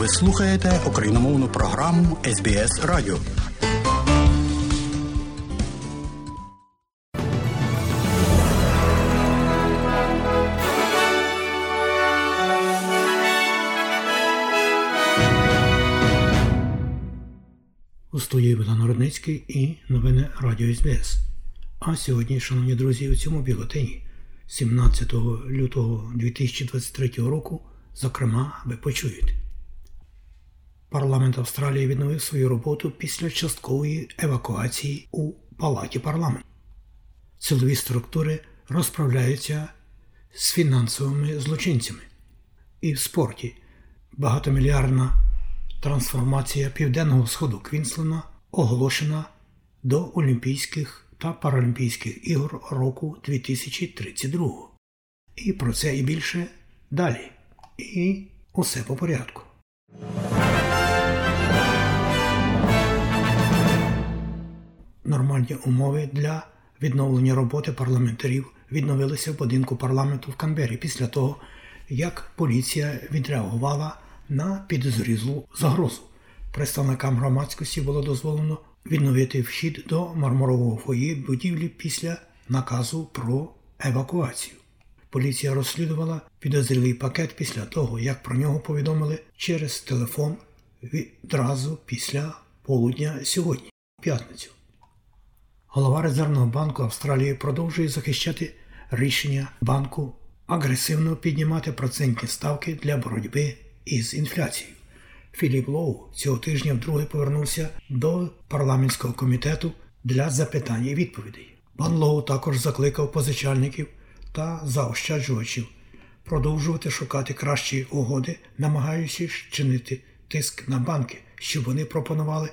Ви слухаєте україномовну програму СБС Радіо. У студії Богдан Народницький і новини Радіо СБС. А сьогодні, шановні друзі, у цьому бюлетені 17 лютого 2023 року, зокрема, ви почуєте. Парламент Австралії відновив свою роботу після часткової евакуації у Палаті парламенту. Силові структури розправляються з фінансовими злочинцями. І в спорті багатомільярдна трансформація Південного Сходу Квінслена оголошена до Олімпійських та Паралімпійських ігор року 2032. І про це і більше далі. І усе по порядку. Нормальні умови для відновлення роботи парламентарів відновилися в будинку парламенту в Канбері після того, як поліція відреагувала на підозрілу загрозу. Представникам громадськості було дозволено відновити вхід до мармурового фої будівлі після наказу про евакуацію. Поліція розслідувала підозрілий пакет після того, як про нього повідомили через телефон відразу після полудня сьогодні, п'ятницю. Голова Резервного банку Австралії продовжує захищати рішення банку агресивно піднімати процентні ставки для боротьби із інфляцією. Філіп Лоу цього тижня вдруге повернувся до парламентського комітету для запитань і відповідей. Пан Лоу також закликав позичальників та заощаджувачів продовжувати шукати кращі угоди, намагаючись чинити тиск на банки, щоб вони пропонували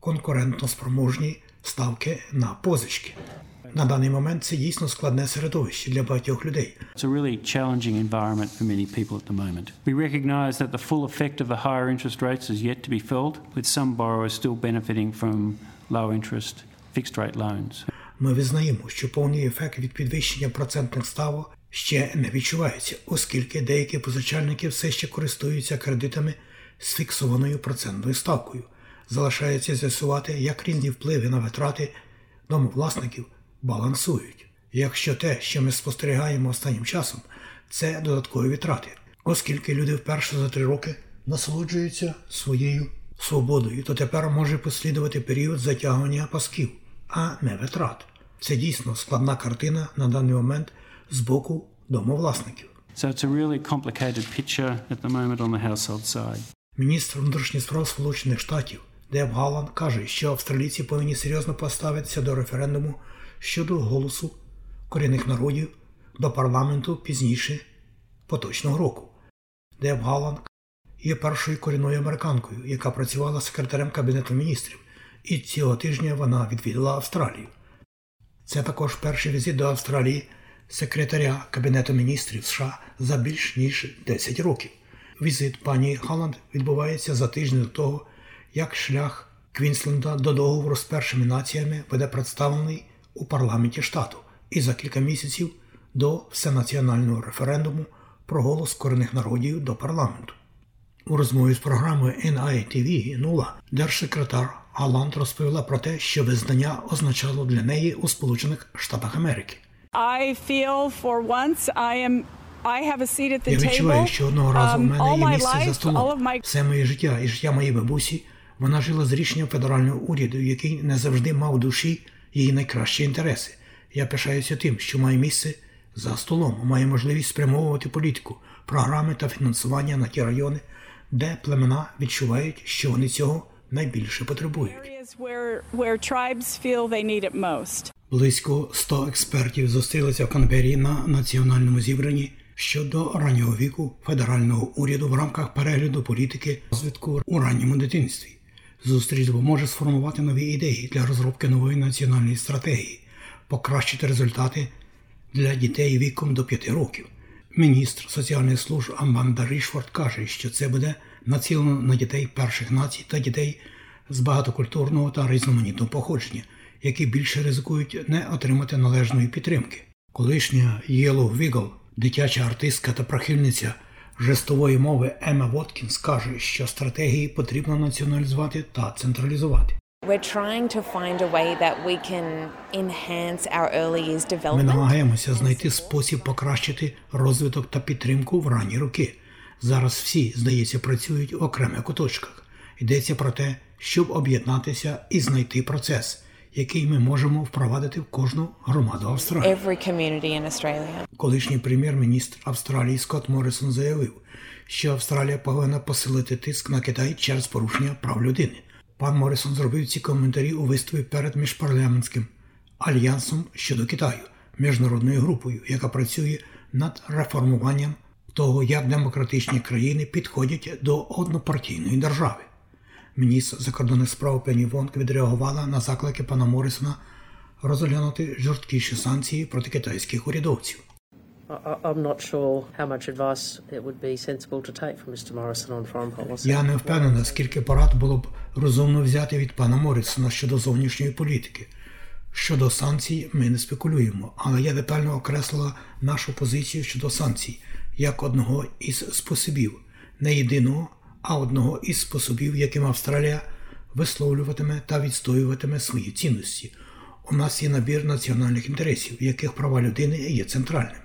конкурентно спроможні ставки на позички. На даний момент це дійсно складне середовище для багатьох людей. It's a really challenging environment for many people at the moment. We recognise that the full effect of the higher interest rates is yet to be felt, with some borrowers still benefiting from low interest fixed rate loans. Ми визнаємо, що повний ефект від підвищення процентних ставок ще не відчувається, оскільки деякі позичальники все ще користуються кредитами з фіксованою процентною ставкою. Залишається з'ясувати, як різні впливи на витрати домовласників балансують. Якщо те, що ми спостерігаємо останнім часом, це додаткові витрати, оскільки люди вперше за три роки насолоджуються своєю свободою, то тепер може послідувати період затягування пасків, а не витрат. Це дійсно складна картина на даний момент з боку домовласників. So it's a really complicated picture at the moment on the household side. Міністр внутрішніх справ Сполучених Штатів Деб Галланд каже, що австралійці повинні серйозно поставитися до референдуму щодо голосу корінних народів до парламенту пізніше поточного року. Деб Галланд є першою корінною американкою, яка працювала секретарем Кабінету міністрів, і цього тижня вона відвідала Австралію. Це також перший візит до Австралії секретаря Кабінету міністрів США за більш ніж 10 років. Візит пані Халланд відбувається за тиждень до того, як шлях Квінсленда до договору з першими націями буде представлений у парламенті штату і за кілька місяців до всенаціонального референдуму про голос корінних народів до парламенту. У розмові з програмою NITV нула держсекретар Галанд розповіла про те, що визнання означало для неї у Сполучених Штатах Америки. I feel for once I am Я відчуваю, що одного разу у Um, мене є місце за столом. Все моє життя і життя моєї бабусі. Вона жила з рішенням федерального уряду, який не завжди мав душі її найкращі інтереси. Я пишаюся тим, що маю місце за столом, маю можливість спрямовувати політику, програми та фінансування на ті райони, де племена відчувають, що вони цього найбільше потребують. Близько 100 експертів зустрілися в Канбері на національному зібранні щодо раннього віку федерального уряду в рамках перегляду політики розвитку у ранньому дитинстві. Зустріч допоможе сформувати нові ідеї для розробки нової національної стратегії, покращити результати для дітей віком до 5 років. Міністр соціальних служб Аманда Рішфорд каже, що це буде націлено на дітей перших націй та дітей з багатокультурного та різноманітного походження, які більше ризикують не отримати належної підтримки. Колишня Єло Вігл, дитяча артистка та прихильниця жестової мови Ема Воткінс каже, що стратегії потрібно націоналізувати та централізувати. Ми намагаємося знайти спосіб покращити розвиток та підтримку в ранні роки. Зараз всі, здається, працюють в окремих куточках. Йдеться про те, щоб об'єднатися і знайти процес, який ми можемо впровадити в кожну громаду Австралії. Колишній прем'єр-міністр Австралії Скотт Моррисон заявив, що Австралія повинна посилити тиск на Китай через порушення прав людини. Пан Моррисон зробив ці коментарі у виступі перед міжпарламентським альянсом щодо Китаю, міжнародною групою, яка працює над реформуванням того, як демократичні країни підходять до однопартійної держави. Міністр закордонних справ Пені Вонг відреагувала на заклики пана Моррисона розглянути жорсткіші санкції проти китайських урядовців. Я не впевнена, скільки порад було б розумно взяти від пана Моррисона щодо зовнішньої політики. Щодо санкцій ми не спекулюємо, але я детально окреслила нашу позицію щодо санкцій як одного із способів, не єдиного, а одного із способів, яким Австралія висловлюватиме та відстоюватиме свої цінності. У нас є набір національних інтересів, в яких права людини є центральними.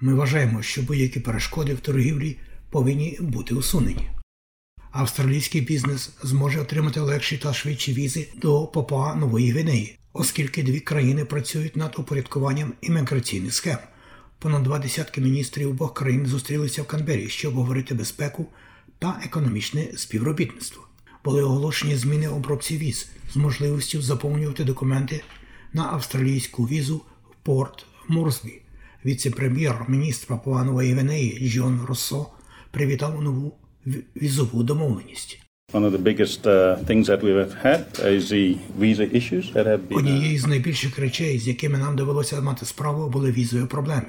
Ми вважаємо, що будь-які перешкоди в торгівлі повинні бути усунені. Австралійський бізнес зможе отримати легші та швидші візи до Папуа Нової Гвинеї, оскільки дві країни працюють над упорядкуванням імміграційних схем. Понад два десятки міністрів обох країн зустрілися в Канбері, щоб обговорити безпеку та економічне співробітництво. Були оголошені зміни обробці віз з можливістю заповнювати документи на австралійську візу в порт Морсбі. Віце-прем'єр-міністр Папуа Нової Гвинеї Джон Россо привітав нову візову домовленість. Uh, been. uh, Однією з найбільших речей, з якими нам довелося мати справу, були візові проблеми,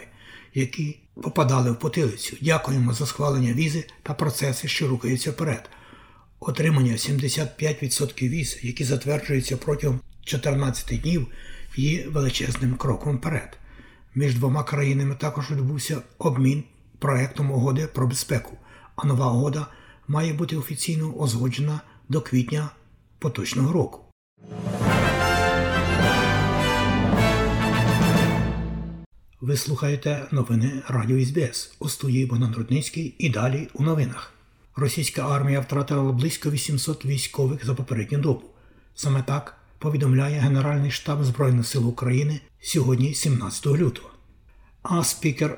які попадали в потилицю. Дякуємо за схвалення візи та процеси, що рухаються вперед. Отримання 75% віз, які затверджуються протягом 14 днів, є величезним кроком вперед. Між двома країнами також відбувся обмін проектом угоди про безпеку, а нова угода має бути офіційно озгоджена до квітня поточного року. Ви слухаєте новини Радіо СБС у студії Богдан Рудницький і далі у новинах. Російська армія втратила близько 800 військових за попередню добу. Саме так повідомляє Генеральний штаб Збройних сил України сьогодні, 17 лютого. А спікер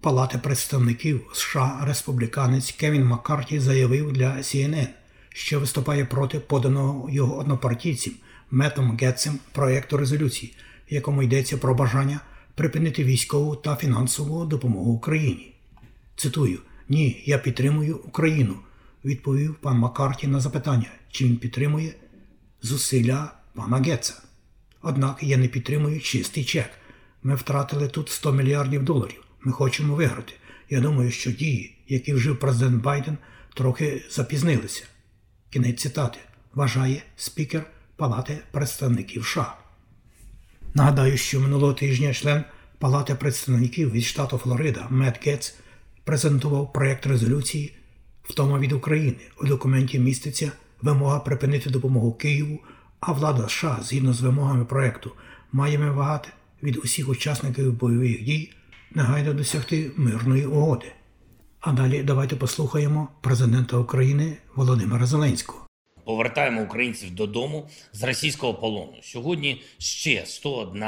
Палати представників США республіканець Кевін Маккарті заявив для CNN, що виступає проти поданого його однопартійцем Метом Гетцем проєкту резолюції, в якому йдеться про бажання припинити військову та фінансову допомогу Україні. Цитую: Ні, я підтримую Україну, відповів пан Маккарті на запитання, чи він підтримує зусилля пана Гетца. Однак я не підтримую чистий чек. Ми втратили тут 100 мільярдів доларів. Ми хочемо виграти. Я думаю, що дії, які вжив президент Байден, трохи запізнилися. Кінець цитати вважає спікер Палати представників США. Нагадаю, що минулого тижня член Палати представників від штату Флорида Мет Гетц презентував проєкт резолюції Втома від України. У документі міститься вимога припинити допомогу Києву, а влада США, згідно з вимогами проєкту, має вимагати від усіх учасників бойових дій негайно досягти мирної угоди. А далі давайте послухаємо президента України Володимира Зеленського. повертаємо українців додому з російського полону. Сьогодні ще 101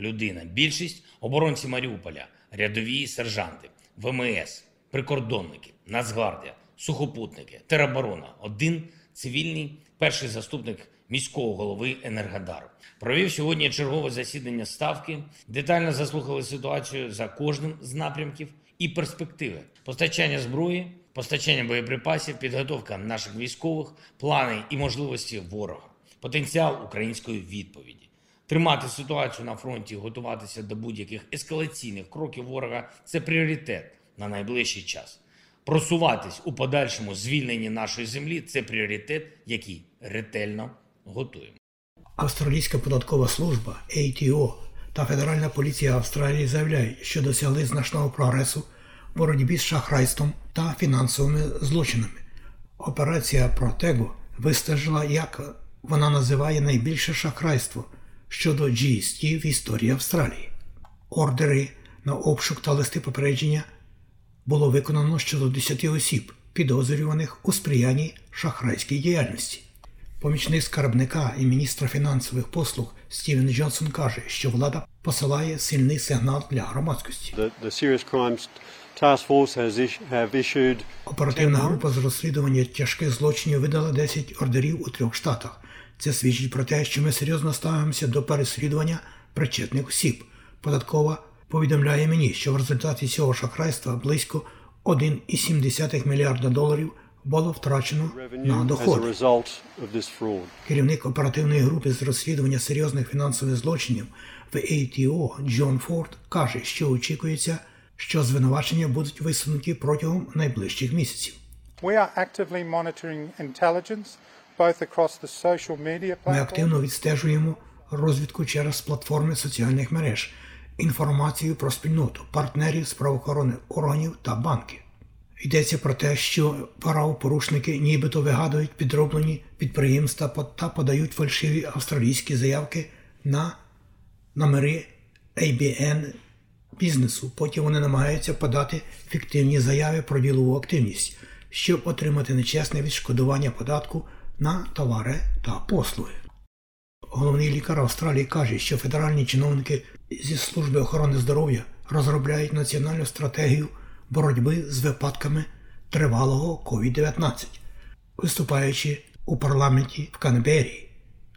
людина. Більшість оборонці Маріуполя, рядові сержанти, ВМС, прикордонники, Нацгвардія, сухопутники, тероборона. Один цивільний перший заступник міського голови Енергодару. Провів сьогодні чергове засідання ставки. Детально заслухали ситуацію за кожним з напрямків і перспективи постачання зброї, постачання боєприпасів, підготовка наших військових, плани і можливості ворога, потенціал української відповіді. Тримати ситуацію на фронті, і готуватися до будь-яких ескалаційних кроків ворога це пріоритет на найближчий час. Просуватись у подальшому звільненні нашої землі це пріоритет, який ретельно готуємо. Австралійська податкова служба ATO та Федеральна поліція Австралії заявляють, що досягли значного прогресу в боротьбі з шахрайством та фінансовими злочинами. Операція Протего вистежила, як вона називає найбільше шахрайство щодо GST в історії Австралії. Ордери на обшук та листи попередження було виконано щодо 10 осіб, підозрюваних у сприянні шахрайській діяльності. Помічник скарбника і міністра фінансових послуг Стівен Джонсон каже, що влада посилає сильний сигнал для громадськості. The, the Оперативна група з розслідування тяжких злочинів видала 10 ордерів у трьох штатах. Це свідчить про те, що ми серйозно ставимося до переслідування причетних осіб. Податкова повідомляє мені, що в результаті цього шахрайства близько 1,7 мільярда доларів було втрачено на доходи. Керівник оперативної групи з розслідування серйозних фінансових злочинів в ATO Джон Форд каже, що очікується, що звинувачення будуть висунуті протягом найближчих місяців. We are actively monitoring intelligence Ми активно відстежуємо розвідку через платформи соціальних мереж, інформацію про спільноту, партнерів з правоохоронних органів та банків. Йдеться про те, що правопорушники нібито вигадують підроблені підприємства та подають фальшиві австралійські заявки на номери ABN бізнесу. Потім вони намагаються подати фіктивні заяви про ділову активність, щоб отримати нечесне відшкодування податку на товари та послуги. Головний лікар Австралії каже, що федеральні чиновники зі служби охорони здоров'я розробляють національну стратегію боротьби з випадками тривалого COVID-19. Виступаючи у парламенті в Канбері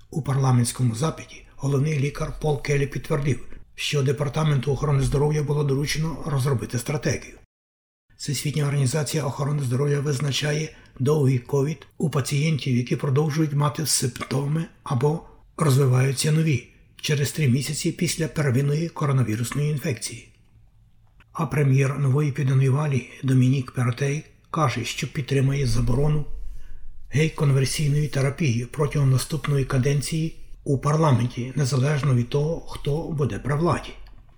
у парламентському запиті, головний лікар Пол Келлі підтвердив, що департаменту охорони здоров'я було доручено розробити стратегію. Всесвітня організація охорони здоров'я визначає довгий ковід у пацієнтів, які продовжують мати симптоми або розвиваються нові через три місяці після первинної коронавірусної інфекції. А прем'єр нової південної валії Домінік Перотей каже, що підтримує заборону гей-конверсійної терапії протягом наступної каденції у парламенті, незалежно від того, хто буде при владі.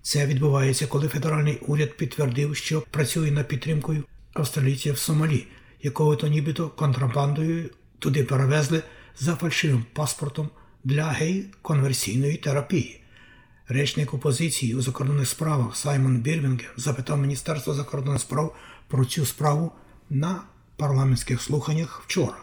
Це відбувається, коли федеральний уряд підтвердив, що працює над підтримкою австралійців в Сомалі, якого то нібито контрабандою туди перевезли за фальшивим паспортом для гей-конверсійної терапії. Речник опозиції у закордонних справах Саймон Бірмінгем запитав Міністерство закордонних справ про цю справу на парламентських слуханнях вчора.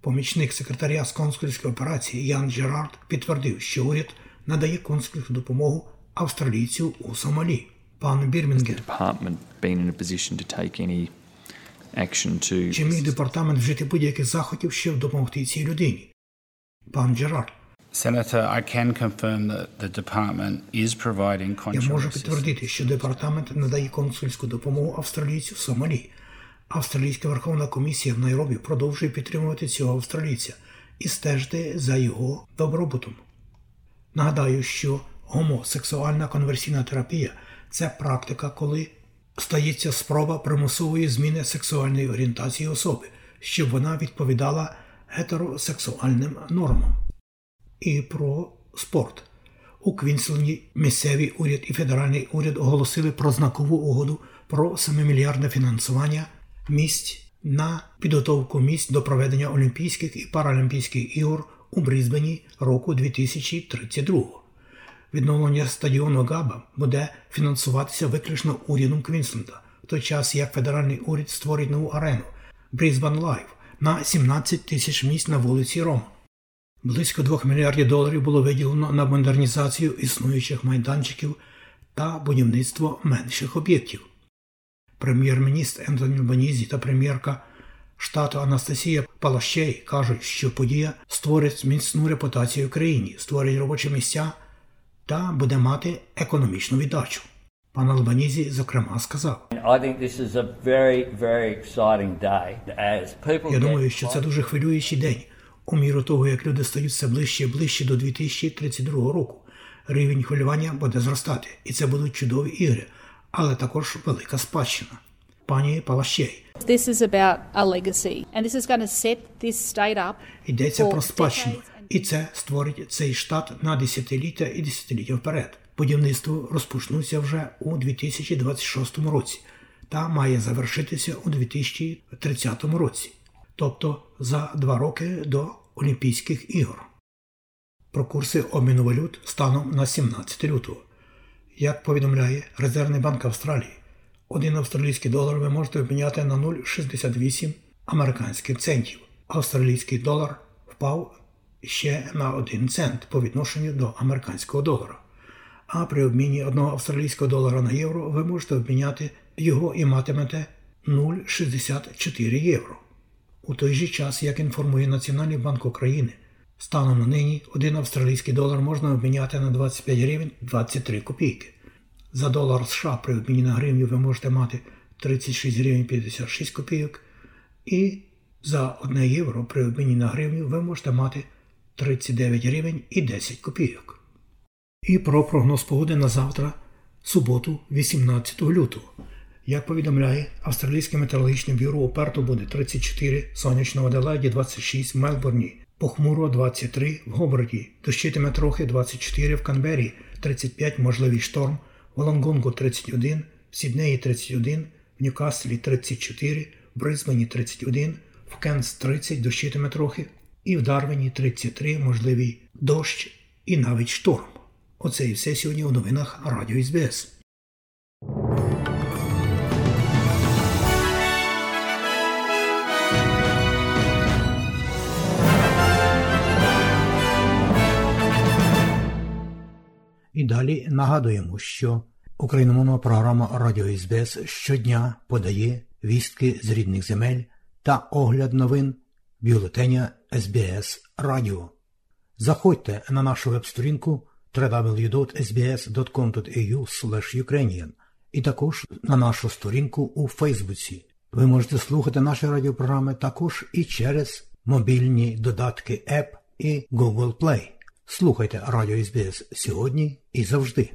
Помічник секретаря з консульської операції Ян Джерард підтвердив, що уряд надає консульську допомогу австралійцю у Сомалі. Пан Бірмінгем, department been in a position to take any action to чи міг департамент вжити будь-яких заходів, щоб допомогти цій людині? Пан Джерард, Senator, I can confirm that the department is providing я можу підтвердити, що департамент надає консульську допомогу австралійцю в Сомалі. Австралійська Верховна комісія в Найробі продовжує підтримувати цього австралійця і стежити за його добробутом. Нагадаю, що гомосексуальна конверсійна терапія це практика, коли стається спроба примусової зміни сексуальної орієнтації особи, щоб вона відповідала гетеросексуальним нормам. І про спорт. У Квінсленді місцевий уряд і федеральний уряд оголосили про знакову угоду про 7-мільярдне фінансування місць на підготовку місць до проведення Олімпійських і Паралімпійських ігор у Брізбені року 2032. Відновлення стадіону Габа буде фінансуватися виключно урядом Квінсленда, в той час як федеральний уряд створить нову арену Brisbane Live на 17 тисяч місць на вулиці Рома. Близько 2 мільярдів доларів було виділено на модернізацію існуючих майданчиків та будівництво менших об'єктів. Прем'єр-міністр Ентоні Албанізі та прем'єрка штату Анастасія Палащей кажуть, що подія створить міцну репутацію країні, створить робочі місця та буде мати економічну віддачу. Пан Албанізі, зокрема, сказав: Я думаю, що це дуже хвилюючий день. У міру того, як люди стають все ближче і ближче до 2032 року. Рівень хвилювання буде зростати, і це будуть чудові ігри, але також велика спадщина. Пані Палащей, This is about a legacy, and this is going to set this state up йдеться про спадщину, decades і це створить цей штат на десятиліття і десятиліття вперед. Будівництво розпочнуться вже у 2026 році та має завершитися у 2030 році, тобто за два роки до Олімпійських ігор. Про курси обміну валют станом на 17 лютого. Як повідомляє Резервний банк Австралії, один австралійський долар ви можете обміняти на 0,68 американських центів. Австралійський долар впав ще на 1 цент по відношенню до американського долара. А при обміні 1 австралійського долара на євро ви можете обміняти його і матимете 0,64 євро. У той же час, як інформує Національний банк України, станом на нині 1 австралійський долар можна обміняти на 25 гривень 23 копійки. За долар США при обміні на гривню ви можете мати 36 гривень 56 копійок. І за 1 євро при обміні на гривню ви можете мати 39 гривень і 10 копійок. І про прогноз погоди на завтра, суботу, 18 лютого. Як повідомляє Австралійське метеорологічне бюро у буде 34, сонячно в Аделаїді 26, в Мелбурні, похмуро 23, в Гоборді, дощитиме трохи 24, в Канбері 35, можливий шторм, в Лонгонгу 31, в Сіднеї 31, в Ньюкаслі 34, в Брисбені 31, в Кенс 30, дощитиме трохи, і в Дарвіні 33, можливий дощ і навіть шторм. Оце і все сьогодні у новинах Радіо СБС. І далі нагадуємо, що україномовна програма Радіо СБС щодня подає вістки з рідних земель та огляд новин бюлетеня СБС Радіо. Заходьте на нашу веб-сторінку www.sbs.com.au Ukrainian і також на нашу сторінку у Фейсбуці. Ви можете слухати наші радіопрограми також і через мобільні додатки App і Google Play. Слухайте Радіо СБС сьогодні і завжди.